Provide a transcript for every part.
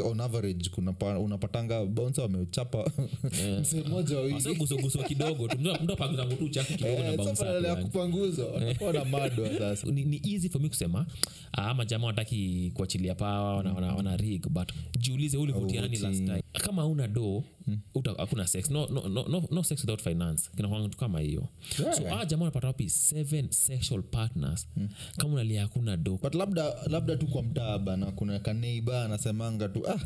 on average kuna pa, unapatanga bonsa wamechapa msee mmoja wawili kidogo tu. Mtu apanguzangu tu chafu kidogo na Eh, kupanguzwa wanakuwa na madwa sasa. Ni, ni easy for me kusema ah, ama jamaa wataki kuachilia pawa wana, wana, wana rig but jiulize ulivutiani Hauvuti. last time kama una do uta- hakuna sex. No, no, no, no, no sex without finance. Kinakwanga tu kama hiyo. So Yeah. ah, jamaa unapata wapi? Seven sexual partners. Kama unalia hakuna do. But labda labda tu kwa mtaa bana kuna kaneiba anasemanga tu ah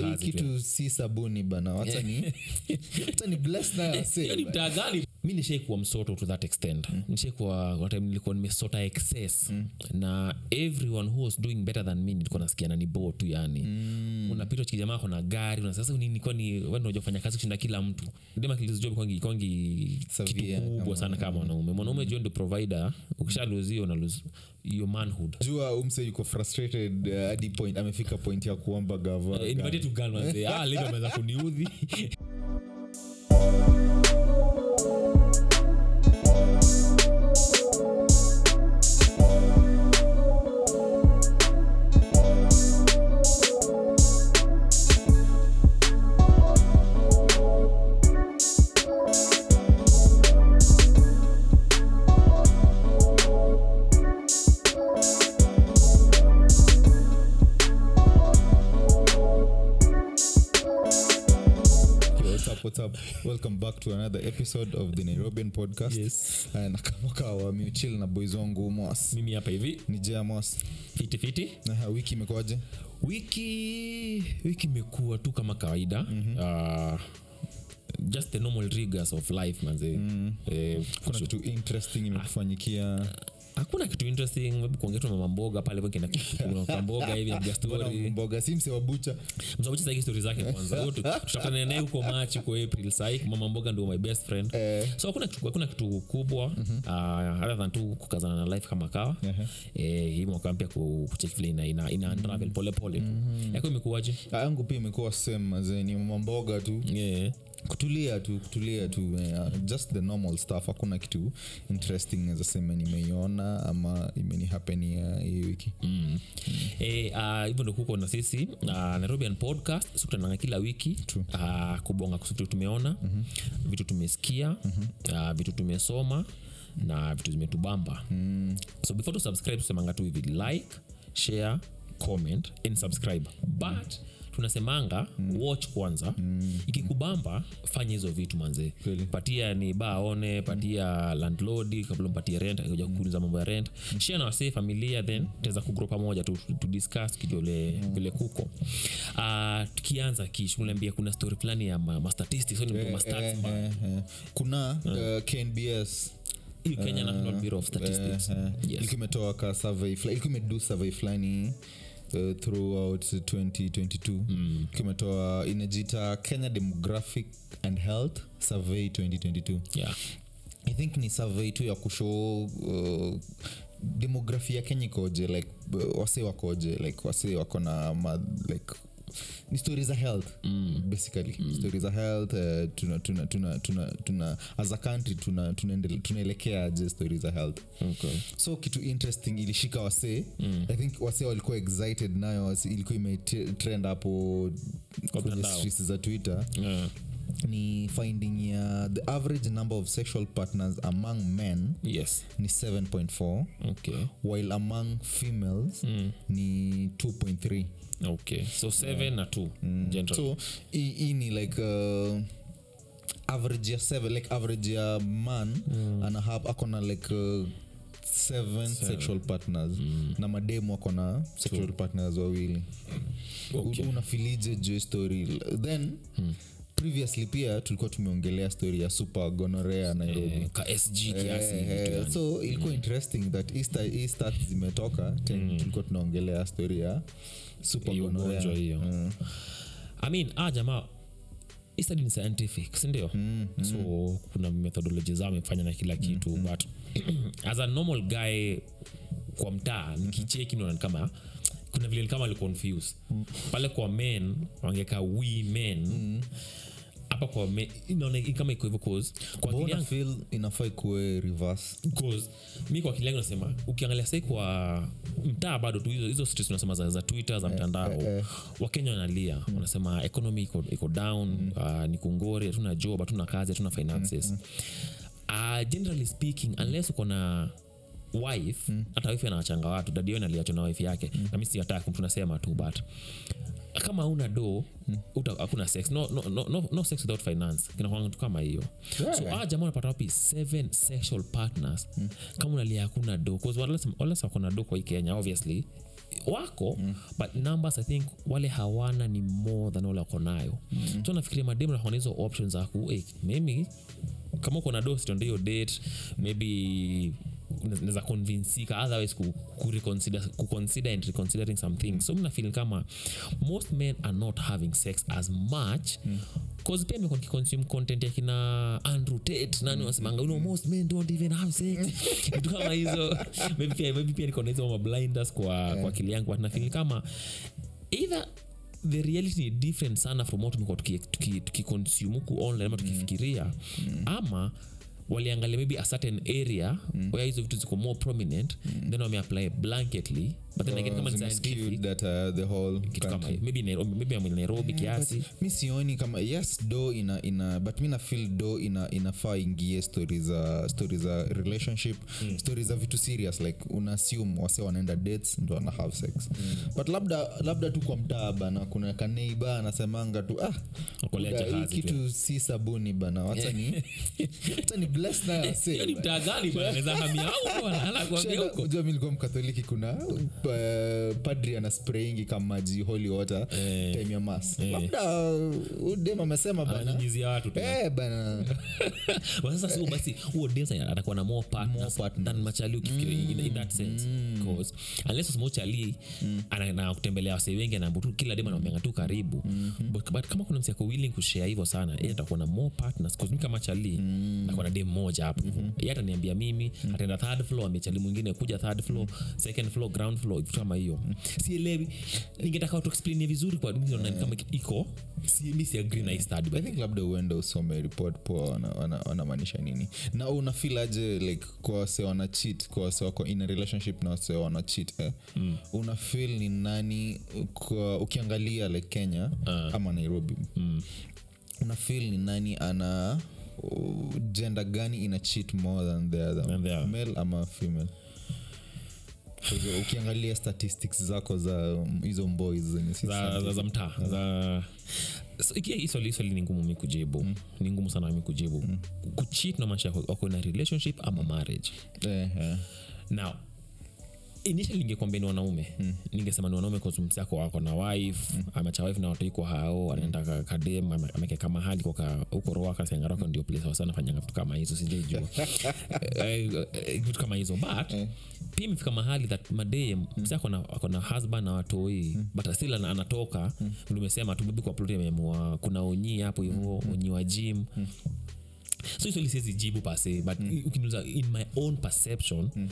hii kitu si sabuni bana wacha ni wacha ni bless nayo ni mtaa gani mi nishaikuwa msoto to that extent. Mm. nishaikuwa time nilikuwa nimesota excess. Mm. na everyone who was doing better than me nilikuwa nasikia nani bo tu yani. Mm. unapita chikijamaa kona gari una sasa nilikuwa ni wewe kufanya kazi kushinda kila mtu. Dema kwangi kwangi kitu kubwa sana kama mwanaume mwanaume jua ndio provider ukisha lose hiyo una lose your manhood. Jua umse yuko frustrated uh, hadi point amefika point ya kuomba gava nipatie tu gun ah leo ameweza kuniudhi another episode of the Nairobian podcast. Yes. Uh, na kama kawa miuchil na boys wangu Mos. mimi hapa hivi Ni Jea Mos. fitifiti fiti wiki imekuwaje? wiki wiki imekuwa tu kama kawaida mm-hmm. uh, just the normal rigors of life manze mm. eh, Kuna kitu interesting imekufanyikia. Hakuna kitu interesting maybe kuongea tu mama mboga pale kina mboga hivi story. mboga? Si mse wa bucha. sasa story zake kwanza. Tutakutana naye huko March huko April sahi mama mboga ndio my best friend. Eh. so hakuna kitu hakuna kitu kubwa uh, other than tu kukazana na life kama kawa. Eh, hii mwaka mpya ku- kucheck vile ina, ina, ina travel pole pole. Tu yako imekuwaje? Ah, yangu pia imekuwa same mazee ni mama mboga tu. Yeah. Kutulia tu kutulia tu eh, just the normal stuff hakuna kitu interesting sema nimeiona ama imenihapenia hii wiki Mm. mm. e, uh, hivyo ndo kuko na sisi uh, nairobian podcast sikutananga kila wiki uh, kubonga vitu tumeona mm-hmm. vitu tumesikia mm-hmm. uh, vitu tumesoma na vitu zimetubamba mm. so before to subscribe tusemanga tu hivi like share comment and subscribe but tunasemanga mm. watch kwanza. Mm. ikikubamba fanya hizo vitu manze. Kweli. patia ni ba aone patia landlord kabla mpatie rent akija kuuliza mambo ya rent. Share na wasee familia then taweza kugro pamoja tu, tu discuss kitu vile vile kuko. Uh, tukianza kish unaambia kuna story fulani ya ma, ma statistics so ni Eh, ma stats eh, eh, eh. kuna uh, knbs hiyo Kenya National Bureau of Statistics. uh, uh, yes. Ilikuwa imetoa ka survey ilikuwa imedu survey fulani uh, throughout 2022 mm. imetoa inajita kenya demographic and health survey 2022 yeah. I think ni survey tu ya kushow uh, ya kenya ikoje like uh, wase wakoje like wase wako na like ni stori za health mm. basically. Mm. stori za health uh, tuna, tuna, tuna, tuna, tuna as a country tunaelekea tuna, tuna je aje stori za health. Okay. So kitu interesting ilishika wasee. Mm. i think wasee walikuwa excited nayo ilikuwa imetrend hapo kwenye streets za twitter. Yeah. Ni finding ya the average number of sexual partners among men yes. ni 7.4 okay. While among females mm. ni 2.3 okay so 7 na 2 general so hii ni like uh, average ya seven like average ya man mm. anahab akona like uh, seven, sexual partners. Mm. na mademu akona sexual partners wawili. Okay. Unafilije juu ya story. Then mm previously pia tulikuwa tumeongelea story ya super gonorea nairobi. eh, sg kiasi hivi Eh, so ilikuwa interesting that sta- hii zimetoka. Ten tulikuwa tunaongelea story ya. Ugonjwa hiyo. Mm. i mean ah jamaa ni scientific sindio mm, mm. so kuna methodology zao amefanya na kila kitu mm, but as a normal guy kwa mtaa nikicheki ni kama kuna vile kama ali confuse pale kwa men wangeka we men hapa kwa me- inaona kama iko hivyo cause kwa Bona yangu feel inafaa ikuwe reverse? Mi kwa akili yangu nasema ukiangalia sai kwa mtaa bado tu hizo, hizo streets unasema za, za twitter za mtandao. eh. wakenya wanalia wanasema economy iko, iko down uh, ni kungori hatuna job hatuna kazi hatuna finances. Uh, generally speaking unless uko na wife hata wife anawachanga watu dadio naliachwa na wife yake na mi siataki tunasema tu but kama hauna do uta- hakuna sex. No, no, no, no, no sex without finance. Kinakwangatu kama hiyo. Yeah. so aa jamaa unapata wapi? Seven sexual partners. Kama unalia hakuna do. 'Cause wale wale wako na do kwa hii kenya obviously. Wako but numbers i think wale hawana ni more than wale wako nayo. So nafikiria mademu nakona hizo options aku hey, maybe kama uko na do sitonde hiyo date maybe naweza convincika otherwise ku, ku reconsider, ku consider and reconsidering some things. So mnafeel kama most men are not having sex as much cause pia nimekuwa nikiconsume content ya kina andrew tate nani wasemanga you know, most men don't even have sex. Vitu kama hizo. Maybe pia, maybe pia niko na hizo mablinders kwa, kwa akili yangu but nafeel kama either the reality ni different sana from what tumekuwa tuki- tuki- huku online ama tukifikiria ama waliangalia maybe a certain area where hizo vitu ziko more prominent then wameapply blanketly but then again kama ni scientific Zimeskewed uh, the whole kitu kama hiyo. maybe Nairobi, maybe I'm in Nairobi kiasi mi sioni kama yes do ina, ina but mi nafil do ina, inafaa ingie stori za za relationship mm. stori za vitu serious like una assume wase wanaenda dates ndo wana have sex mm. but labda labda tu kwa mtaa bana kuna kaneiba anasemanga tu ah hii kitu si sabuni bana wacha ni wacha ni bless nayo wase, hiyo ni mtaa gani bwana anaweza hamia huko bwana anakuambia huko unajua mi nilikuwa mkatholiki kuna uh, padri ana sprayingi kama maji holy water Eh. time ya mas Eh. labda uh, amesema bananyizia watu tu. Eh, bana. Sasa so basi huo dem atakuwa na more partners partners. than machali ukifikiria in, in that sense. Cause unless usema uchali ana na kutembelea wasee wengi anaambia tu kila dem anamwambia tu karibu. But, but kama kuna msi ako willing kushare hivyo sana yeye atakuwa na more partners. Cause mimi kama chali nakuwa na dem moja hapo. Yeye ataniambia mimi ataenda third floor amechali mwingine kuja third floor second floor ground floor vitu kama hiyo. Sielewi. Ningetaka watu vizuri kwa nini kama iko. Si na labda uende usome report poa wanamaanisha nini. Na unafil aje like kwa wase wana chit kwa wase wako in a relationship na wase wana eh? mm. unafil ni nani kwa, ukiangalia like kenya uh. ama nairobi. Mm. unafil ni nani ana uh, gender gani ina cheat more than the other. Male ama female ukiangalia statistics zako za um, hizo boys zenye za, mtaa za swali swali ni ngumu mi kujibu. Ni ngumu sana mi kujibu. Mm. kuchit namaanisha wako na relationship ama marriage? Yeah, yeah. now initially ningekwambia ni wanaume. Mm. ningesema ni wanaume msako wako na wife mm. amecha wife na watoiko hao anaenda kadem ameke kama hali huko roa kasengarako ndio place wasa nafanyanga vitu kama hizo sijaijua Eh, eh, vitu kama hizo. But pia imefika mahali that madee msi ako na, husband na watoi but still ana- anatoka. Mm. umesema tubibi kwa ploti amemua kuna onyi hapo hivo onyi wa gym. So hizo siwezi jibu pase but mm. ukiniuliza in my own perception mm.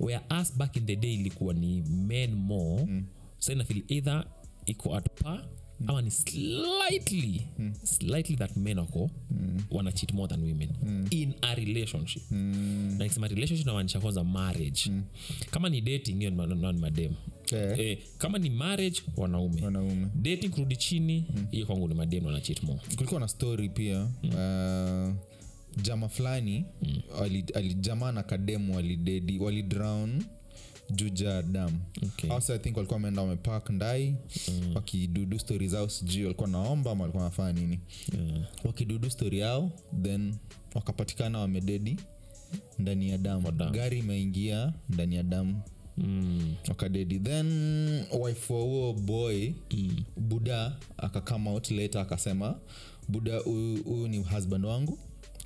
Where us back in the day ilikuwa ni men more mm. so nafil either iko at par mm. ama ni slightly mm. slightly that men wako mm. wana cheat more than women mm. in a relationship mm. na nikisema relationship namaanisha kwanza marriage mm. kama ni dating hiyo ni madem Eh. eh, kama ni marriage wanaume wanaume dating kurudi chini hiyo kwangu ni madem wana more kulikuwa na story pia mm. uh, jama fulani mm. ali, ali, na kademu walidedi walidrown juja dam Okay. Hasa i think walikuwa wameenda wamepak ndai mm. wakidudu stori zao sijui walikuwa naomba ama walikuwa nafanya nini yeah. wakidudu stori yao then wakapatikana wamededi ndani ya damu gari imeingia ndani ya damu mm. wakadedi then wife wa huo boy mm. buda akakama out later akasema buda huyu huyu ni husband wangu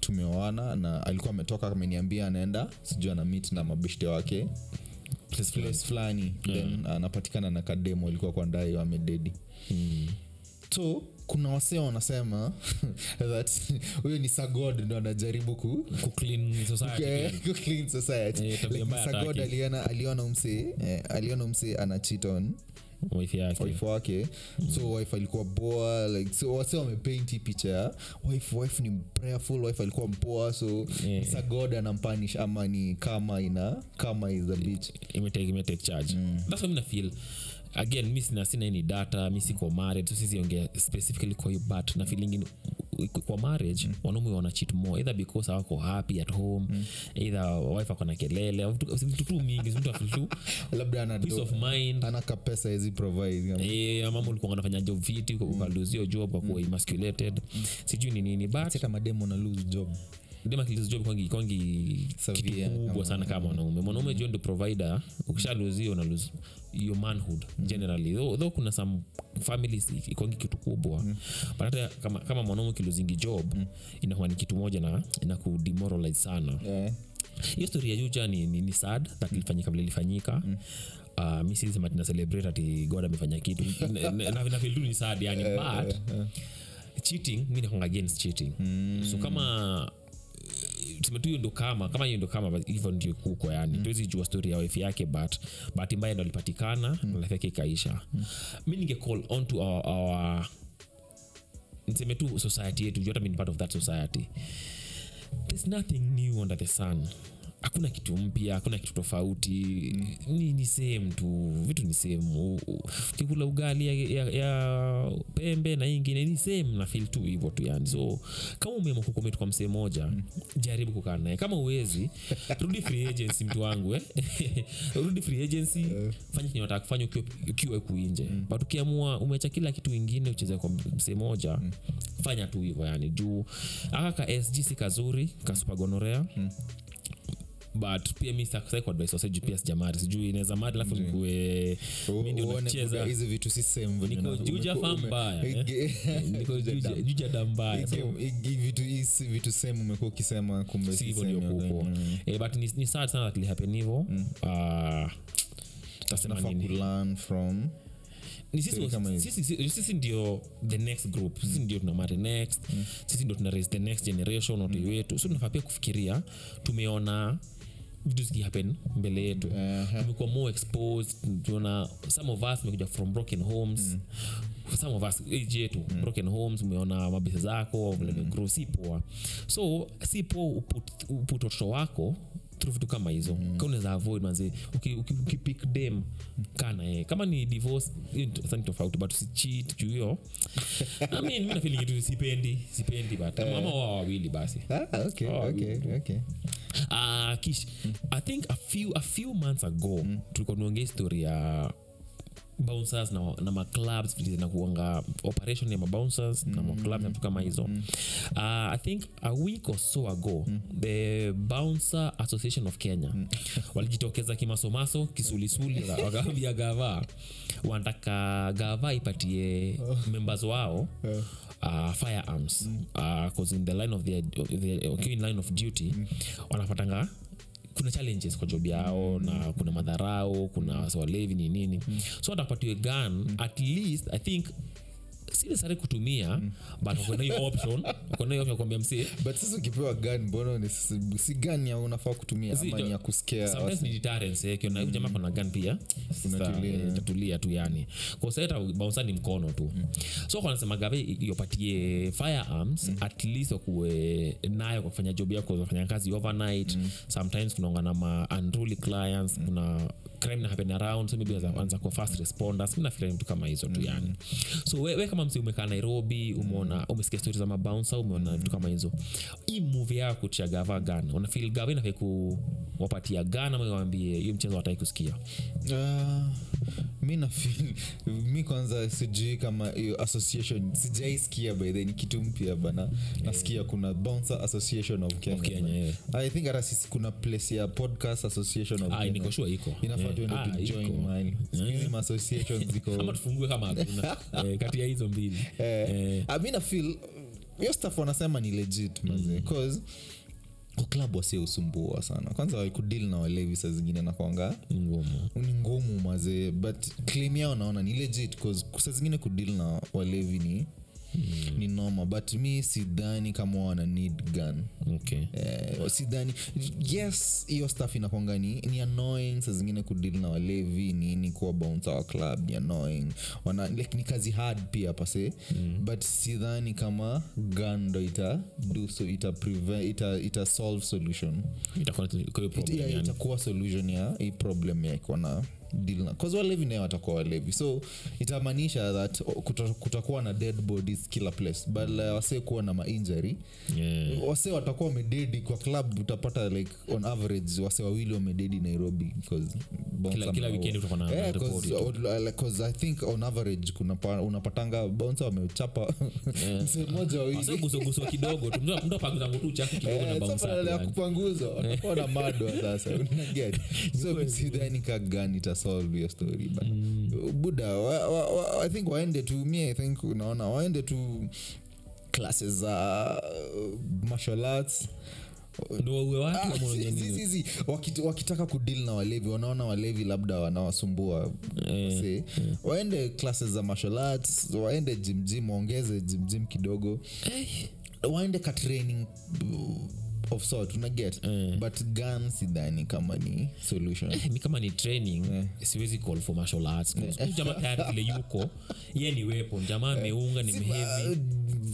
tumeoana na alikuwa ametoka ameniambia anaenda sijui ana mit na mabeshte wake Place fulani. place fulani then anapatikana na kademo alikuwa kwa ndai amededi Mm. so kuna wasee wanasema that huyo ni sagod ndo anajaribu ku society ku clean society Eh, Like Mr. God hataki. aliona aliona umse eh, aliona umse ana wife yake. Wife wake so wife alikuwa boa like so wase wamepeinti picha ya wife wife ni prayerful wife alikuwa mpoa so Yeah. sa god anampanish ama ni kama ina kama is a bitch. Imetake imetake charge. That's what mina feel again mi sina sina any data mi siko married so sisi specifically kwa hiyo but na feeling in, kwa marriage mm. wanaume wana cheat more. Either because hawako happy at home mm. either wife ako na kelele vitu tu mingi mtu afitu labda ana peace of mind. ana kapesa hizi provide Eh, mama ulikuwa unafanya job fiti ukaluzio job kwa kuwa emasculated. Sijui ni nini but hata mademo na lose job dema kilizo job kwangi kwangi Severe kitu kubwa sana kama mwanaume mwanaume jo ndo provider ukisha lose na lose your manhood generally. Though, though kuna some families ikwangi kitu kubwa. But hata kama, kama mwanaume kiluzingi job inakuwa ni kitu moja na ina kudemoralize sana. Yeah. hiyo stori ya juja ni, ni, ni sad that ilifanyika vile ilifanyika. Uh, mi silisema tina celebrate ati god amefanya kitu. Na- na- na- na feel tu ni sad yani but cheating mi nakonga against cheating. So kama tuseme tu hiyo ndo kama kama hiyo ndo kama hivyo ndio kuko yani. Tuwezi jua story ya wife yake but bahati mbaya ndo alipatikana mm. life yake ikaisha. Mi ninge call on to our, our niseme tu society yetu juu hata mi part of that society. There's nothing new under the sun hakuna kitu mpya hakuna kitu tofauti. Ni, ni sehemu tu. Vitu ni sehemu ukikula ugali ya, ya, ya pembe na ingine ni sehemu na fil tu hivyo tu yani. So kama umeamua kukomit kwa msee moja jaribu kukaa naye. Kama uwezi rudi free agency mtu wangu eh? rudi free agency fanya kenye unataka kufanya ukiwa- kuinje mm. but ukiamua umeacha kila kitu ingine ucheze kwa msee moja fanya tu hivyo yani. Juu aka ka sg si kazuri kasupagonorea but pia mi kwa pia sijamari. Sijui inaweza mari alafu nikue mi ndio nacheza. hizi vitu si sehemu niko juja fa mbaya. Niko Juja da mbaya. Vitu hizi vitu same umekuwa ukisema kumbe si si hivyo ndio kuko mm. eh, but ni, ni sad sana that ilihappen hivyo. Ah, tutasema Tunafaa nini? kulearn from sisi, ndio the next group. Sisi ndio tuna mari next. Sisi ndio tuna raise the next generation watoi wetu. So tunafaa pia kufikiria tumeona vitu zikihappen mbele yetu. Tumekuwa more exposed tunaona some of us tumekuja from broken homes. Some of us age yetu broken homes umeona mabese zako vile megrow si poa. So si poa uput, uput watoto wako through vitu kama hizo. Mm. ka unaweza avoid manzi ukipik uki, uki dem kana yeye. Kama ni divorce tofauti but usicheat juu hiyo. I mean, mi nafili kitu sipendi sipendi but uh, ama wao wawili basi. Ah, okay, Oh, okay, okay. uh, kish i think a few, a few months ago tulikuwa tunaongea historia bouncers na, na maclubs vile zinakuanga operation ya mabouncers na maclubs na vitu kama hizo. Uh, i think a week or so ago the bouncer association of kenya walijitokeza kimasomaso kisulisuli wakaambia gava wanataka gava ipatie members wao uh, firearms. Uh, in the line of their, their in line of duty wanapatanga kuna challenges kwa job yao na kuna madharau kuna walevi ni nini. So watapatiwe gun at least i think si necessary kutumia but wakona hiyo option wakona hiyo option kwambia msee. But sasa ukipewa gun mbona ni si- si gun ya unafaa kutumia Si, ama ni ya kusikia sometimes ni deterrence eh, kiona jamaa gun pia Unatulia, eh, tu yani. Koseta bounsa ni mkono tu. So wanasema gave yopatie firearms at least wakuwe nayo kwa kufanya job yako kufanya kazi overnight. Sometimes kunaongana ma unruly clients kuna crime na happen around so maybe anza kuwa fast responders. Mi nafikiria ni mtu kama hizo tu yani. So we, we kama msi umekaa nairobi umeona umesikia stori za mabounsa umeona vitu kama hizo. Hii movie yako kutia gava gana unafil gava inafai kuwapatia gana ama hiyo mchezo watai kusikia? Ah, mi nafil mi kwanza sijui kama hiyo association sijaisikia by then kitu mpya bana nasikia kuna bouncer association of kenya, Kenya, yeah. i think hata sisi kuna place ya podcast association of Ah, Kenya. niko sure iko. inafaa Yeah. tuende Ah, tujoin mine Siku hizi ma associations ziko ama tufungue kama hakuna eh, kati ya hizo mbili eh, eh. mi nafil hiyo staff wanasema ni legit maze cause kwa club wasi usumbua sana. Kwanza kudil na walevi saa zingine nakwanga ni ngumu. mazee. But claim yao naona ni legit saa zingine kudil na walevi ni ni noma but mi sidhani kama wana need gun. Okay. Eh, sidhani yes hiyo staff inakwanga ni, ni annoying saa zingine kudili na walevi nini kuwa bounce wa club ni annoying. Wana, like, ni kazi hard pia pase mm. but sidhani kama gun ndo ita do so ita, prevent, ita, ita solve solution. Itakuwa It- yeah, solution ya hii problem ya kuwa na deal na cause walevi nayo watakuwa walevi. So itamaanisha that kuta- kutakuwa na dead bodies kila place. But uh, wasee kuwa na mainjury. Yeah. wasee watakuwa wamededi kwa club utapata like on average wase wawili wamededi nairobi 'cause bouncer Kila- kila ameo- weekend utakuwa na Yeah, report 'cause, tu. uh, like, 'cause i think on average kuna unapatanga bonsa wamechapa. Mmoja Asa kidogo tu. Mtu- apanguzangu tu chafu kidogo na Eh, kupanguzwa watakuwa na madwa sasa. Unaget so sidhani ka gani itasolve hiyo story but buda wa, wa, wa, i think waende tu mi i think unaona waende tu classes za uh, martial arts. Ah. Wakit- wakitaka kudil na walevi wanaona walevi labda wanawasumbua Say, waende classes za martial arts waende jimjim waongeze jimjim kidogo. Eh, waende ka training of sort unaget but gun sidhani kama ni solution. Eh, mi kama ni training. Yeah. siwezi call for martial arts. Huyu jamaa tayari vile yuko. Ye ni weapon. Jamaa ameunga ni Si- mhevi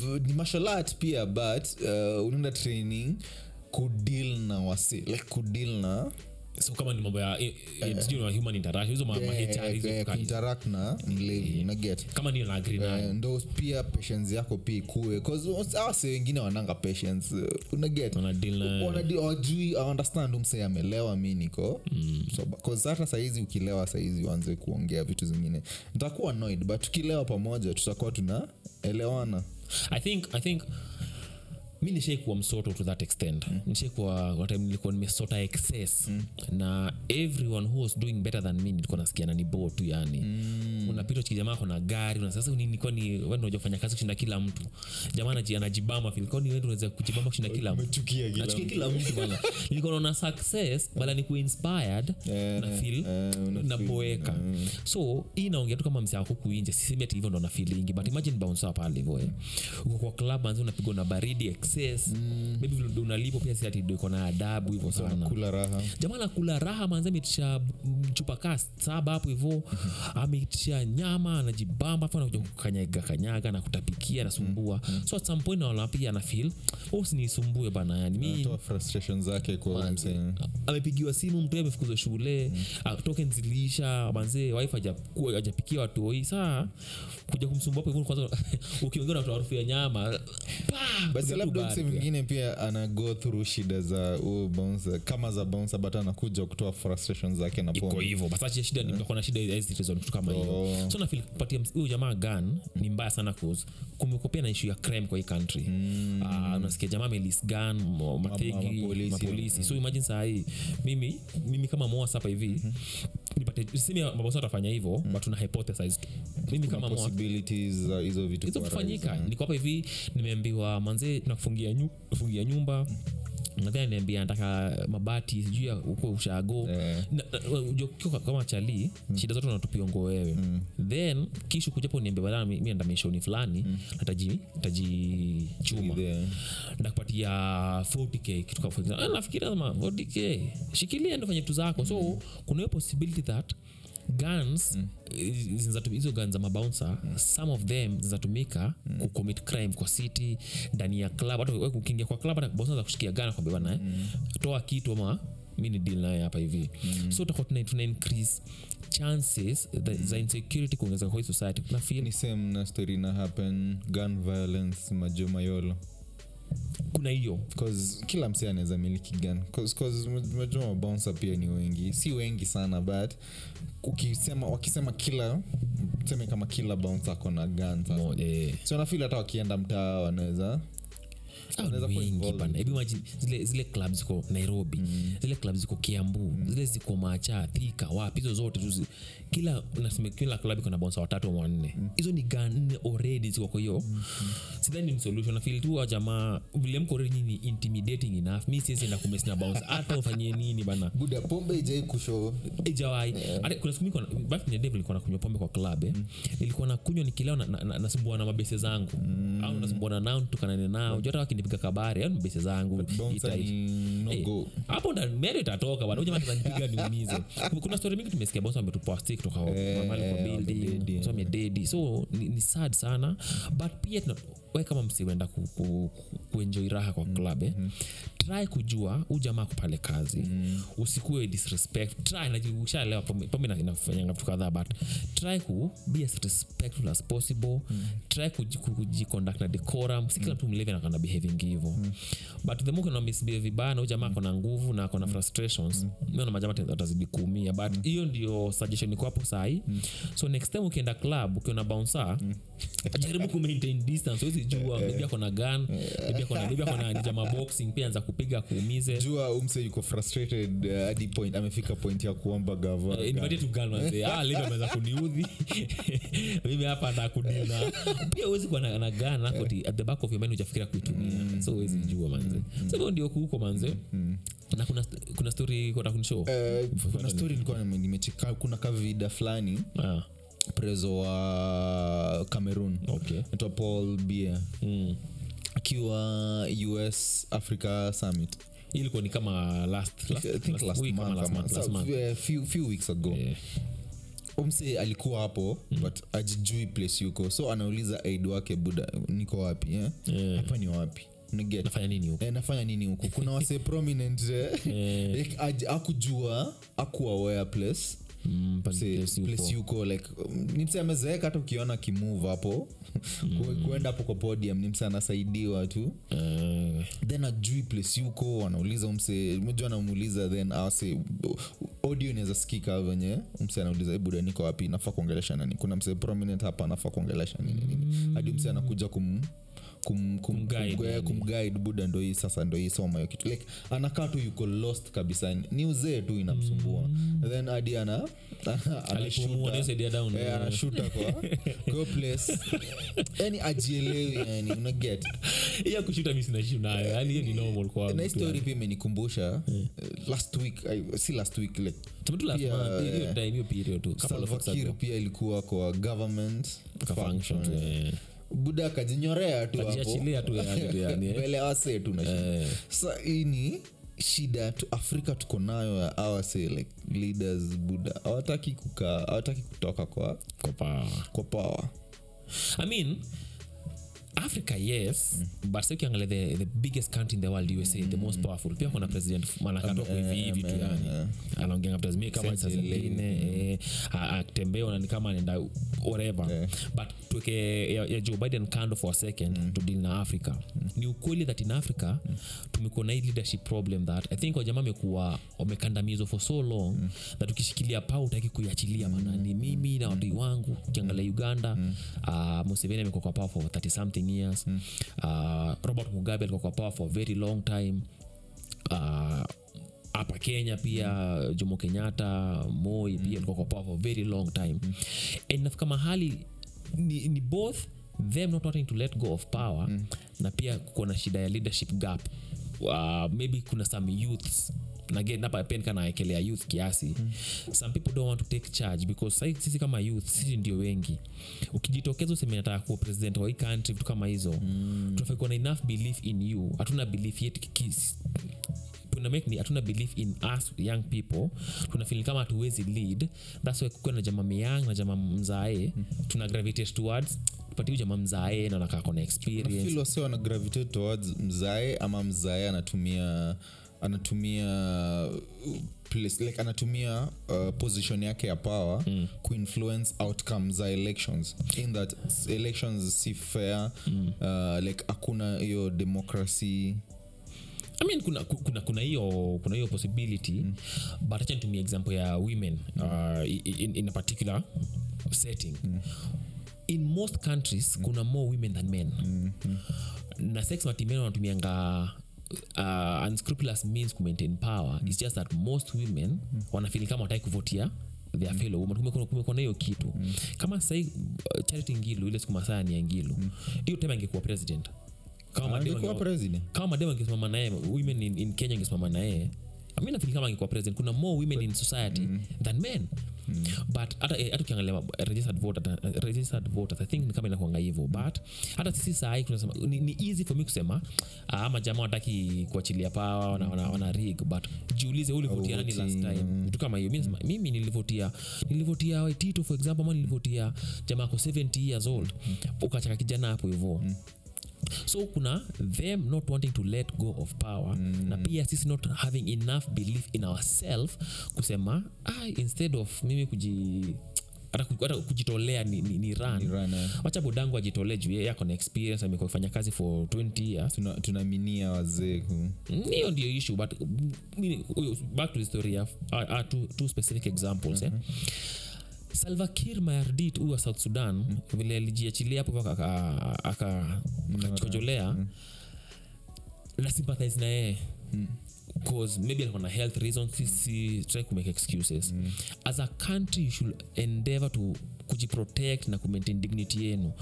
uh, ni martial art pia but uh, unaenda training kudeal na wasi like kudeal na so kama ni mambo ya eh, eh, na human interaction hizo ma- ma eh, HR hizo eh, kali. kuinteract na mlevi unaget kama ni na agree nayo. Eh, ndo pia patience yako pia ikue awase wengine wananga patience unaget wajui understand umse amelewa mi niko. So, cause hata saizi ukilewa saizi uanze kuongea vitu zingine. Ntakuwa annoyed but tukilewa pamoja tutakuwa tunaelewana. I think i think mi nishaikuwa msoto to that extent. Mm. nishaikuwa time nilikuwa nimesota excess. Mm. na everyone who was doing better than me nilikuwa nasikia nani bo tu yani. Mm. unapita chikijamaa kona gari una sasa nilikuwa ni wewe unajua kufanya kazi kushinda kila mtu. Jamaa anaji- anajibamba feel. Kwani wewe unaweza kujibamba kushinda kila mtu? kila nachukia kila mtu bana nilikuwa naona success bala ni kuinspired yeah, na feel eh, una na feel, boeka so hii naongea tu kama ako kuinje sisemi ati hivyo ndo na feelingi but imagine bounce up pale hivyo eh. uko kwa club anzi unapigwa na baridi excess maybe vile unalipo pia si ati iko na adabu hivyo sana. Kula raha. Jamaa nakula raha manzi ameitisha mm, chupa kaa saba hapo hivo ameitisha nyama anajibamba afu anakuja kukanyaga kanyaga na kutapikia nasumbua so at some point naona pia ana feel oh sinisumbue bana yani frustration zake kwa amepigiwa simu mtu amefukuzwa shule mm. token ziliisha manzee wife hajakuwa- watu watoi saa kuja kumsumbua hapo hivyo kwanza ukiongea na harufu ya nyama basi labda mse pia. mwingine pia ana go through shida za uh, bouncer. Kama za bouncer but anakuja kutoa frustration zake na iko hivyo basi shida ni kuna shida ya kitu kama hiyo. So na kupatia huyu jamaa gun ni mbaya sana cause kumekuwa pia na issue ya crime kwa hii country. Uh, unasikia jamaa melis gun mategi mapolisi. mapolisi. So imagine saa hii mimi mimi kama moas hapa hivi nipate simi mabosa watafanya hivyo but tuna hypothesize. Mimi kama hizo vitu hizo kufanyika. niko hapa hivi nimeambiwa manzee nakufungia nyu, kufungia nyumba. Nadhani niambia nataka mabati sijui ya ushago. Yeah. Kama chali shida zote natupia ngo wewe. Then kishu kujapo niambia badala mi mi enda mishoni fulani nataji tajichuma There. ndakupatia 40k kitu kama. Ah, nafikiria kama 40k shikilia ndo fanya vitu zako. So kuna hiyo possibility that guns zinazatu- hizo gun za mabouncer some of them zinatumika kucommit crime kwa city ndani ya club. Hata ukiingia kwa club bouncer za kushikia gun kwambia bana eh, toa kitu ama mi ni deal naye hapa hivi. So utakuwa tuna, tuna increase chances za- za insecurity kuongezeka kwa hii society. Kuna feel ni same na story na happen gun violence majomayolo kuna hiyo cause kila msee anaweza miliki cause, cause pia ni wengi. Si wengi sana but ukisema wakisema kila tuseme kama kila bouncer ako na gun sasa. No, eh. so nafili hata wakienda mtaa wanaweza hebu imagine zile zile club ziko nairobi zile club ziko kiambu zile ziko macha thika wapi? Hizo zote tu kila nasema kila club iko na bonsa watatu wanne. Hizo ni ganne already ziko kwa hiyo. Sidhani ni solution. Nafil tu wa jamaa vile mko already ni intimidating enough. Mi siwezi enda kumesina bounce hata ufanyie nini bana? Buda pombe ijai kusho ijawai. Hata kuna siku mimi na- back in the day nilikuwa nakunywa pombe kwa club eh. nilikuwa nakunywa nikilewa na- na- na- nasumbua na mabese zangu. Au nasumbuana nao tukanane nao. Jota wakinipiga kabare au mabese zangu Eh, hapo mero itatoka bwana. Jamaa atanipiga niumize. Kuna story mingi tumesikia bosa ametupasti kutoka Eh, mahali kwa building amededi so ni, ni sad sana. But pia we kama msiwenda kuenjoi ku, ku, raha kwa club eh, try kujua huu jamaa kazi. Mm-hmm. usikue disrespect. Try najua pombe inafanyanga vitu kadhaa but try ku be as respectful as possible. Mm-hmm. try kujiconduct na decorum. Si kila mtu mlevi nakana behaving hivo but the more kuna misbehave vibaya na jamaa akona nguvu na akona frustrations miona majama atazidi kuumia. But hiyo ndio suggestion iko hapo sahi so next time ukienda club ukiona bouncer jaribu ku maintain distance huwezi jua maybe akona gan maybe akona akona boxing pia anza kupiga kuumize jua umse yuko frustrated uh, hadi point amefika point ya kuomba gava Eh, nipatie tu manze. Ah leo ameweza kuniudhi. Mimi hapa na kudina. Pia huwezi kuwa na, na gun hapo ati at the back of your mind hujafikiria kuitumia. So huwezi jua manze. So ndio kuko manze. Na kuna kuna story kwa kunishow uh, kuna story nilikuwa nime- nimecheka kuna kavida fulani. Ah prezo wa cameroon. Okay. Naitwa paul bia mm. akiwa us africa summit. Ilikuwa ni kama last last, I think last week month, last month last so, month. few, few weeks ago. Yeah. umse alikuwa hapo but ajijui place yuko. So anauliza aid wake buda niko wapi eh? Yeah. hapa ni wapi? Nafanya nini huku Eh, nafanya nini huku kuna wase prominent eh, yeah. akujua akuwa place Mm, place yuko. like um, amezeeka hata ukiona kimove hapo. Ku- kuenda hapo kwa podium ni mse anasaidiwa tu. Uh. then ajui place yuko anauliza mse mejua anamuuliza then awase audio inaweza sikika venye mse anauliza buda niko wapi? Nafaa kuongelesha nani? Kuna mse prominent hapa nafaa kuongelesha nini nini. Hadi mse anakuja kum kum, kum, Kumguide, kum, yani. buda ndo hii sasa ndo hii soma hiyo kitu. Like anakaa tu yuko lost kabisa. Ni uzee tu inamsumbua. Then adi ana anashuta Eh, kwa place. Yani ajielewi yani unaget. Iya kushuta mi sinashinayo yani hiyo ni normal kwa na story pia imenikumbusha eh, last week I- si last week like pia, eh, pia ilikuwa kwa government function, function. eh. Buda akajinyorea tu Kajiachilia tu yani tu yani, eh. mbele ya wasee tu Eh. sa hii ni shida tu afrika tuko nayo ya awase like leaders buda hawataki kukaa hawataki kutoka kwa Kwa power. kwa power i mean africa yes but sa ukiangalia the, the biggest country in the world usa the most powerful. Pia kuna president hivi tu yani. anaongea mtazamia kama saa zingine eh, a- kama anaenda whatever. Yeah. but tuweke ya, ya joe biden kando for a second to deal na africa. Ni ukweli that in africa tumekuwa na hii leadership problem that i think wajamaa amekuwa wamekandamizwa for so long that ukishikilia paa utaki kuiachilia maana ni mimi na watu wangu ukiangalia uganda uh, museveni amekuwa kwa power for 30 something years. Uh, robert mugabe alikuwa kwa power for a very long time. Uh, hapa kenya pia jomo kenyatta moi pia alikuwa kwa power for a very long time. And nafika mahali ni, ni both them not wanting to let go of power na pia kuko na shida ya leadership gap. Uh, maybe kuna some youths nagenapapenkanaekelea youth kiasi. Some people don't want to take charge because sai- sisi kama youth sisi ndio wengi. Ukijitokeza useme nataka kuwa president wa hii country vitu kama hizo mm. tunafaikuwa na enough belief in you. Hatuna belief yet kikis tuna make ni hatuna belief in us young people. Tunafili kama hatuwezi lead. Thats kukiwa na jama myang na jama mzae tuna gravitate towards tupatie jama mzae na nakaa kona experience. fil wase wana gravitate towards mzae ama mzae anatumia anatumia uh, place, like anatumia uh, position yake ya power mm. kuinfluence outcome za elections. In that elections si fair mm. uh, like hakuna hiyo democracy. I mean, kuna kuna kuna hiyo kuna hiyo possibility mm. but acha nitumie example ya women uh, in, in a particular setting. Mm. In most countries kuna more women than men. Na sex matimen wanatumianga uh, unscrupulous means to maintain power its just that most women wanafili kama watai kuvotia their fellow woman. Kumekuwa- na hiyo kitu. Kama sahii uh, charity ngilu ile siku masaa ni ya ngilu hiyo time angekuwa president. Kama madem angekuwa ange- president. kama madem angesimama naye women in, in kenya angesimama naye mi nafili kama angekuwa president kuna more women in society than men. But hata eh, hata ukiangalia registered voters, eh, registered voters i think ni kama inakuanga hivyo. But hata sisi sahii tunasema ni, ni easy for me kusema ah, ama jamaa wataki kuachilia pawa wana, wana, wana rig but jiulize ulivotia nani last time? Vitu kama hiyo. Mi nasema mimi nilivotia nilivotia waitito for example ama nilivotia jamaa ako 70 years old ukachaka kijana hapo hivo so kuna them not wanting to let go of power mm. na pia sisi not having enough belief in ourself kusema ah, instead of mimi kuji hata kujitolea ni, ni, ni run Run, eh. wacha bodangu ajitolee juu yako ako na experience amekuwa kufanya kazi for 20 years Tuna- tunaminia wazee Mm, hiyo ndio issue but mm, back to the story of, uh, uh, two, two specific examples eh? Salva kir mayardit huyu wa south sudan vile alijiachilia hapo aka- aka- aka- akachojolea na sympathize na yeye. Cause maybe alikuwa na health reasons sisi try to make excuses. As a country you should endeavor to kujiprotect na kumaintain dignity yenu.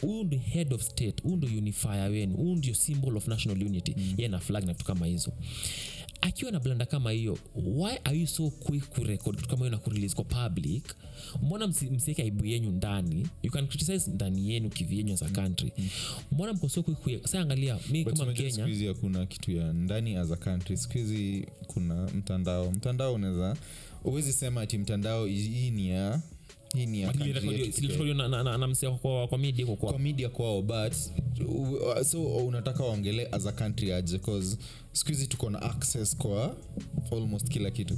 Huyu ndio head of state huyu ndio unifier wenu huyu ndio symbol of national unity. Mm. ye na flag na vitu kama hizo akiwa na blanda kama hiyo why are you so quick kurekod kitu kama hiyo na kurelease kwa public? Mbona msi- msiweke aibu yenyu ndani? You can criticize ndani yenu kivyenyu as a country. Mbona mko so quick sa angalia mi But kama mkenya hakuna kitu ya ndani as a country. Skuhizi kuna mtandao. Mtandao unaweza uwezi sema ati mtandao hii ni ya hii ni ya country yetu pekee. ilirekodiwa na- na- na- na msee kwa, kwa media kwa, kwa. Kwa media kwao but uh, so unataka waongele as a country aje? Cause siku hizi tuko na access kwa almost kila kitu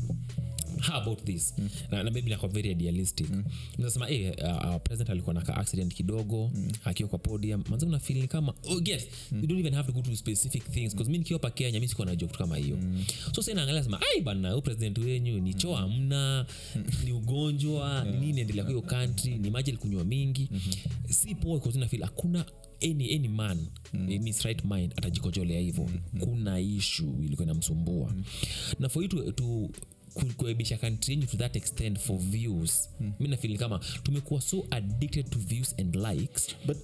how about this mm. na, na maybe very idealistic mm. nasema eh, uh, president alikuwa naka accident kidogo mm. akiwa kwa podium manzi una feel kama oh, yes mm. you don't even have to go to specific things because mi nikiwa pa kenya mi sikuwa najua kitu kama hiyo mm. so sa naangalia sema ai bana huyu president wenyu ni choo amna ni ugonjwa ni nini endelea kwa hiyo country ni maji alikunywa mingi mm-hmm. si poa because na feel hakuna any, any man mm. in his right mind atajikojolea hivyo mm. kuna ishu ilikuwa inamsumbua mm. na for you to, to ku- kuaibisha country yenyu to that extent for views mm. mi nafili kama tumekuwa so addicted to views and likes but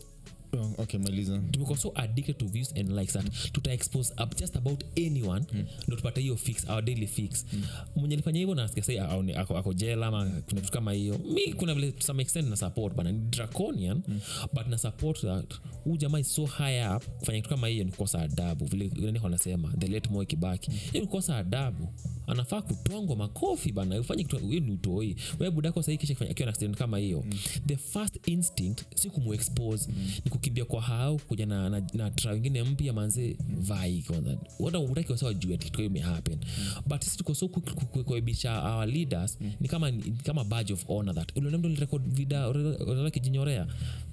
oh, okay maliza tumekuwa so addicted to views and likes that tuta expose up just about anyone mm. ndo tupate hiyo fix our daily fix mm. mwenye alifanya hivyo nasikia sai ako, ako jela ama kuna kitu kama hiyo mi kuna vile to some extent na support bana ni draconian mm. but na support that huu jamaa is so high up kufanya kitu kama hiyo ni kukosa adabu vile nani wanasema the late Moi Kibaki hiyo ni kukosa adabu anafaa kutongwa makofi bana ufanye kitu hiyo ni utoi wewe budako sahii kisha akiwa na accident kama hiyo mm. the first instinct si kumuexpose mm. ni kukimbia kwa hao kuja na, na, na tra wengine mpya manze vai kwanza. Wata utaki wasa wajue kitu hiyo imehappen but sisi tuko so quick ku- ku- our leaders ni kama ni kama badge of honor that. Uliona lirekod vida unaona kijinyorea.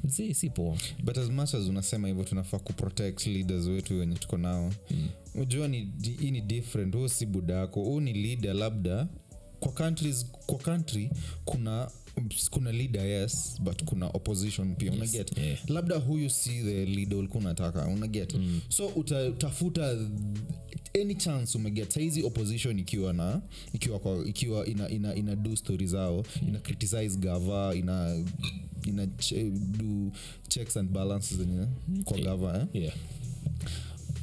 Mzee si poa. But as much as unasema hivyo tunafaa kuprotect leaders wetu wenye tuko nao. Unajua ni hii ni different. Huu si budako huu ni leader labda kwa countries kwa country kuna kuna leader yes but kuna opposition pia unaget yeah. labda huyu si the leader ulikuwa unataka unaget mm. so utatafuta any chance umeget saizi opposition ikiwa na ikiwa kwa, ikiwa ina, ina, ina do story zao mm. ina criticize gava ina ina che, do checks and balances zenye kwa gava eh? yeah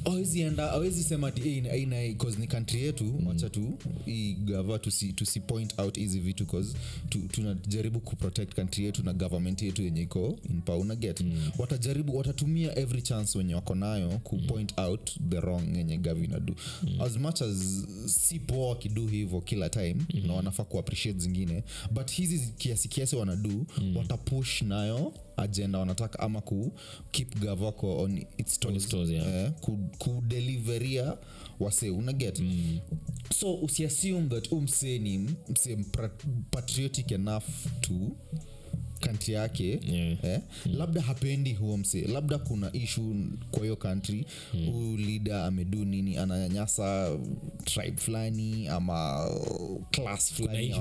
awezi enda awezi sema ati "Eh, ina- ina cause ni country yetu mm. wacha tu hii gava tusi, tusi point out hizi vitu cause tu, tunajaribu kuprotect country yetu na government yetu yenye iko in power mm. watajaribu watatumia every chance wenye wako nayo kupoint mm. out the wrong yenye gavi inadu mm. as much as si poa wakidu hivyo kila time mm. na wanafaa kuappreciate zingine but hizi kiasi kiasi wanadu mm. watapush nayo agenda wanataka ama ku keep gavako on its toes, toes, yeah. eh, ku- kudeliveria wase unaget mm. so usiassume that umsee ni msee patriotic enough to kantri yake Yeah. eh? labda hapendi huo mse labda kuna ishu kwa hiyo kantri mm. huu leader amedu nini ananyanyasa tribe fulani ama class fulani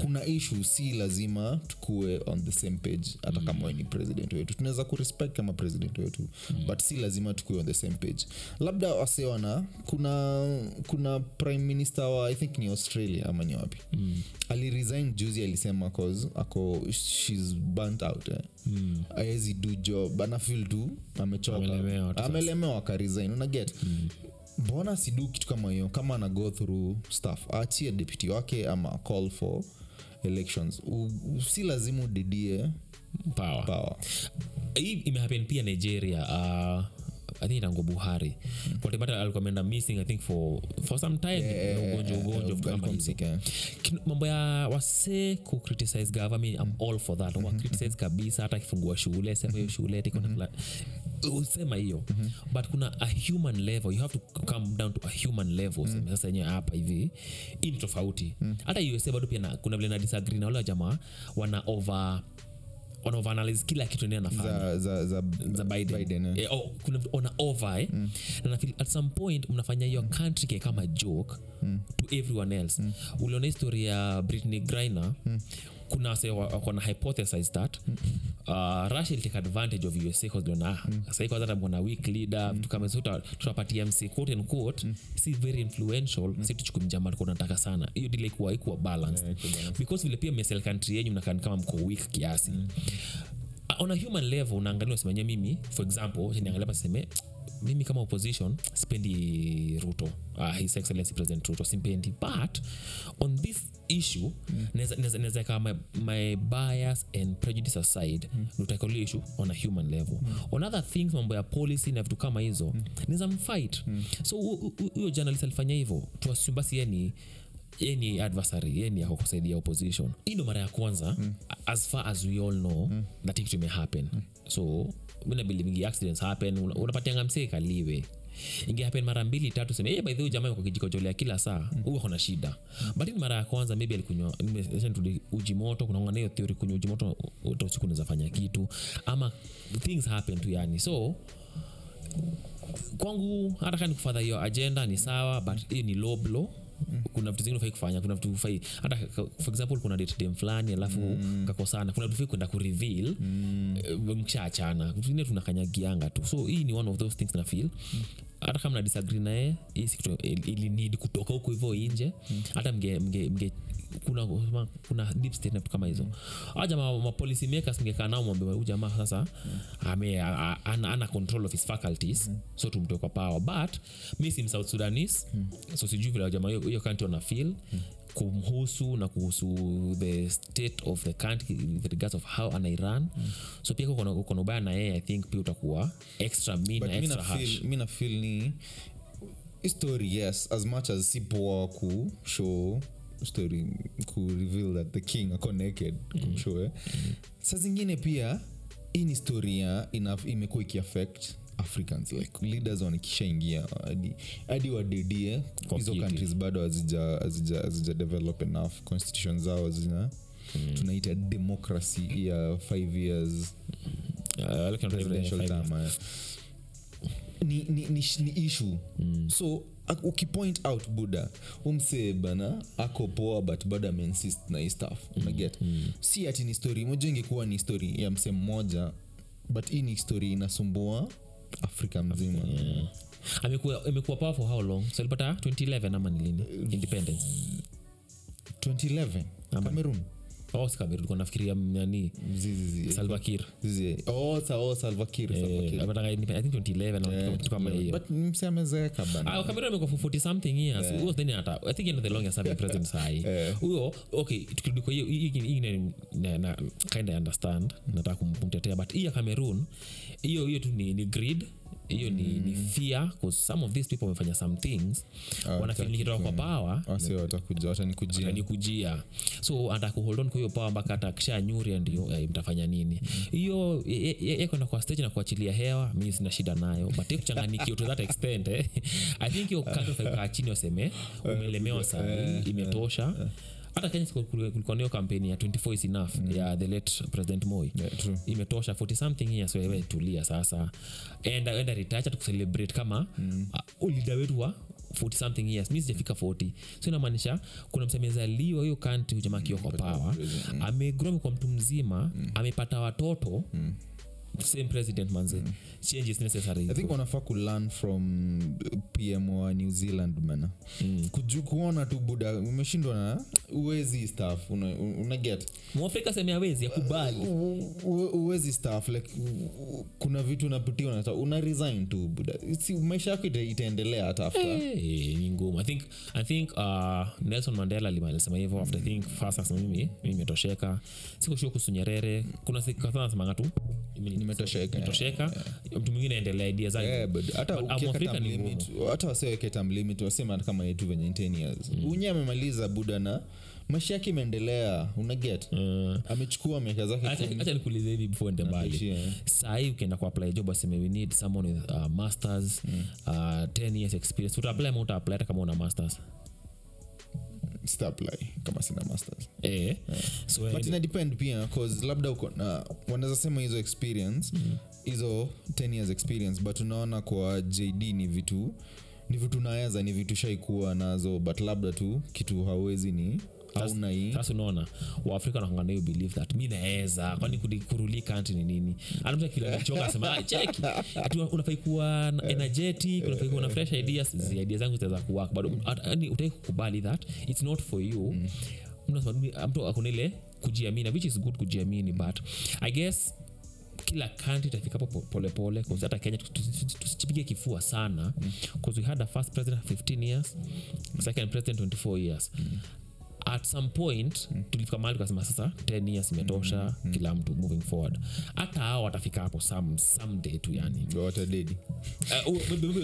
kuna ishu si lazima tukue on the same page hata kama we ni president wetu tunaweza kurespect kama president wetu mm. but si lazima tukue on the same page labda wasewana kuna kuna prime minister wa i think ni australia ama ni wapi mm. Aliresign juzi alisema cause ako shes burnt out eh. mm. aezi do job anafil tu amechoka. Amelemewa akaresign unaget mbona sidu kitu kama hiyo? Kama ana go through staff aachie deputy wake ama call for elections. U, u- si lazima udidie power. power. Hii imehapen pia nigeria uh, i think tango buhari potepata alikuwa ameenda missing i think for, for some time. Eh, ugonjwa ugonjwa vitu kama hizo. mambo ya wase kucriticize government i'm all for that. Wakriticize kabisa hata akifungua shule sema hiyo shule tiko na kla- usema hiyo. But kuna a human level you have to come down to a human level useme sasa yenyewe hapa hivi hii ni tofauti. Hata usa bado pia na, kuna vile na disagree na wale wajamaa wana over wana kila kitu ndio anafanya. Za, za, za, za biden, Biden, eh. Eh, oh, kuna vitu ona over eh? na at some point mnafanya hiyo country ke kama joke to everyone else. Uliona historia ya britney griner kuna wase wako na hypothesize that uh, russia will take advantage of usa kaliona liona sahii kwanza tamona weak leader mm. kama tunapatia mc quote and quote si very influential si tuchukue mjama alikuwa nataka sana. Hiyo dile ikuwa ikuwa balanced. Because vile pia mesel country yenyu mnakaa kama mko weak kiasi. On a human level unaangalia unasemanya mimi for example chaniangalia paseme mimi kama opposition sipendi ruto. Uh, his excellency president ruto simpendi. But on this issue naweza kaa my, my bias and prejudice aside mm. nutaikalia issue on a human level mm. on other things mambo ya policy na vitu kama hizo mm. naweza mfight mm. so hu- hu- hu- huyo journalist alifanya hivyo tuasum basi ye ni adversary ye ako kusaidia opposition hii ndo mara ya kwanza mm. as far as we all know mm. that kitu imehappen mm. so minabilivingi accidents happen unapatianga msee kaliwe ingehappen mara mbili tatu sema hey, by the way jamaa kila saa. Huwa kuna shida. But ni mara ya kwanza maybe alikunywa uji moto kunaongana hiyo theory kunywa uji moto usiku unaweza fanya kitu. Ama things happen tu yani. So kwangu hata kani kufadha hiyo agenda ni sawa but hiyo ni low blow. Kuna vitu zingine ufai kufanya kuna vitu ufai hata for example kuna datedem fulani alafu mm. kakosana kuna vitu kwenda kureveal mm. mkishaachana vitu vingine tunakanyagianga tu. So hii ni one of those things na feel hata kama na disagree naye ilinid kutoka huko hivyo inje hata mge, mge, mge kuna, kuna deep state na vitu kama hizo mm. jama mapolicy makers mngekaa nao mwambe huyu jamaa sasa ame a- a- ana, ana control of his faculties so tumtoe kwa power but mi si msouth sudanese so sijui vile jamaa hiyo- kanti wana feel kumhusu na kuhusu the state of the country with regards of how anairan mm. so pia uko na- ubaya na yeye i think pia utakuwa extra mean na mi extra harsh mi nafeel ni story yes as much as si poa ku show story ku reveal that the king ako naked mm. kumshoe mm. sa zingine pia hii ni story ya imekuwa ikiaffect africans like leaders wanikishaingia hadi- wadedie hizo countries bado hazija- develop enough. Constitution zao zina tunaita democracy ya five years. Uh, presidential eh. ni, ni, ni, ni issue. Mm. so ukipoint out buda umsee bana ako poa but bado ameinsist na hii staff unaget mm. si ati ni story moja ingekuwa ni story ya msee mmoja but hii ni story inasumbua afrika mzima. Yeah. amekuwa amekuwa power for how long? So alipata 2011 ama ni lini? Independence. 2011 Ama- cameroon oh si Cameroon, nilikuwa nafikiria nani? Salvakir oh, oh, Eh, Kiir. alipata independence, I think 2011 Eh, ama kitu kama hiyo. but msee amezeeka bana. Ah, Cameroon amekuwa for 40 something years. Huyo then hata i think the longest serving president sahi huyo okay tukirudi kwa hiyo hii- hii hii na- na- na kind of understand nataka kum- kumtetea but hii ya cameroon hiyo hiyo tu ni, ni hiyo ni, ni fear because some of these people wamefanya some things. Wanafil nikitoka kwa power. Wasi watakuja watanikujia nikujia so ata kuhold on kwa hiyo power mpaka hata kisha nyuria ndio eh, mtafanya nini? Hiyo ye- ye- ye kwa stage na kuachilia hewa mi sina shida nayo. But hiyo kuchanganikiwa to that extent eh, i think hiyo kaa chini waseme umelemewa sahii imetosha hata kenya kulikuwa nayo kampeni ya 24 is enough ya the late president moi. Yeah, true. imetosha 40 something years wewe tulia sasa. Enda enda retire tukucelebrate kama mm. uh, ulida wetu wa 40 something years. Mi sijafika 40 so inamaanisha kuna amezaliwa hiyo kanti jamaa kwa pawa amegromi kwa mtu mzima amepata watoto same president manze. Change is necessary. I think wanafaa kulearn from pm wa new zealand mana mm. Kuju, kuona tu buda umeshindwa na uwezi staff una, una get. Mwafrika seme awezi akubali U- u- uwezi staff like u- kuna vitu unapitia unata una resign tu buda si, maisha yako itaendelea hata after. Hey, ni ngumu. I think, I think uh, nelson mandela alisema hivyo after think first mimi mimi nimetosheka. Sikushua kuhusu nyerere. Kuna siku kadhaa nasemanga tu mimi nimetosheka mtu mwingine aendelea idea wasiweke tamlimit wasema kama yetu venye in 10 years. Unye amemaliza buda na maisha yake imeendelea unaget Uh, amechukua miaka zakehacha acha kumi. hivi before ende mbali. Sahii ukienda kuapply job aseme we need someone with uh, masters uh, 10 years experience. Utaapply ma utaapply hata kama una masters Sitaapply kama sina masters. Eh so but ina depend pia cause labda uko na wanaweza sema hizo experience hizo 10 years experience but unaona kwa jd ni vitu ni vitu naweza ni vitu shaikuwa nazo but labda tu kitu hauwezi ni sasa unaona. Waafrika wanakangana hiyo believe that mi naweza kwani kuruli kanti ni nini? Anamta asema "Ah, cheki. Unafai kuwa energetic unafai kuwa na fresh ideas. Zi idea zangu zitaweza kuwak but utaki kukubali that it's not for you. Mnasema, mtu akona ile kujiamini which is good kujiamini but i guess kila kanti itafikapo polepole mm. hata kenya tu- tu- tu- tusichipige kifua sana. Bcause we had a first president 15 years second president 24 years at some point tulifika mahali tukasema sasa 10 years imetosha kila mtu moving forward. Hata hao watafika hapo some, someday tu yani. Watadedi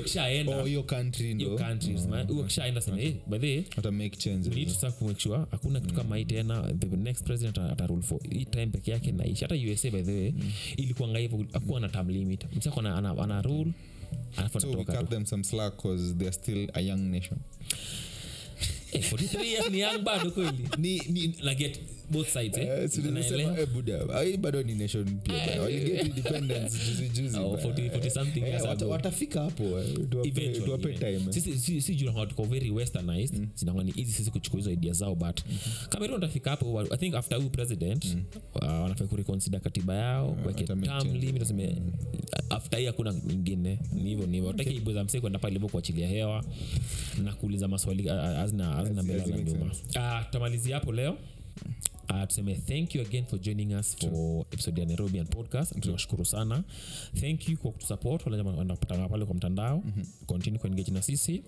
ukishaenda oh, hiyo country ndo countries ma- ukishaenda sema hey, by the way, make changes we need to start to make sure hakuna kitu kama hii tena. The next president ata- rule for hii time peke yake naishi hata usa by the way ilikuanga hivyo akuwa na term limit. Msako ana, ana, ana rule alafu so we cut them some slack cause they're still a young nation. Eh, 43 years ni young bado kweli ni, ni na get both sides eh? Si Unaelewa? tunasema, buda hii bado ni nation pia bana. Waliget independence juzi juzi bana. 40 40 something years wata- ago. watafika hapo. Tuwape- Eventually, tuwape yeah. time. Sisi- si- si juu tuko very westernized mm. zinakuwa ni easy sisi kuchukua hizo idea zao but cameroon tafika hapo i think after huyu president uh, wanafaa kureconsider katiba yao weke wata make term changes. limit waseme after hii hakuna ingine ni hivyo ni hivyo watake ibo za msee kwenda pale hivyo kuachilia hewa na kuuliza maswali uh, hazina hazina mbele na nyuma tutamalizia hapo leo Uh, tuseme thank you again for joining us for episode ya nairobian podcast. Tunashukuru sana. Thank you kwa kutusupport wale jamaa pale kwa mtandao. Continue kuengage na sisi.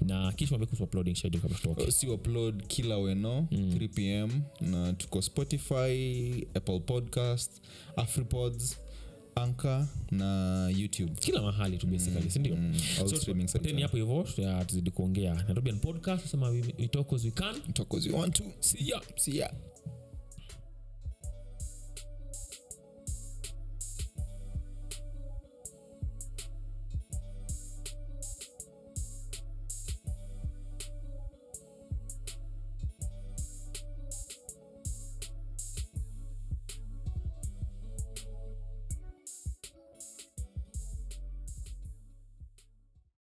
Na kisha uploading schedule kabla tutoke. Si upload kila weno 3 pm na tuko spotify apple podcast afripods anka na youtube. Kila mahali tu basically sindio Mm, so teni hapo hivo tuzidi kuongea. Nairobian podcast sema we, we talk as we can. Talk as we want to. See ya. See ya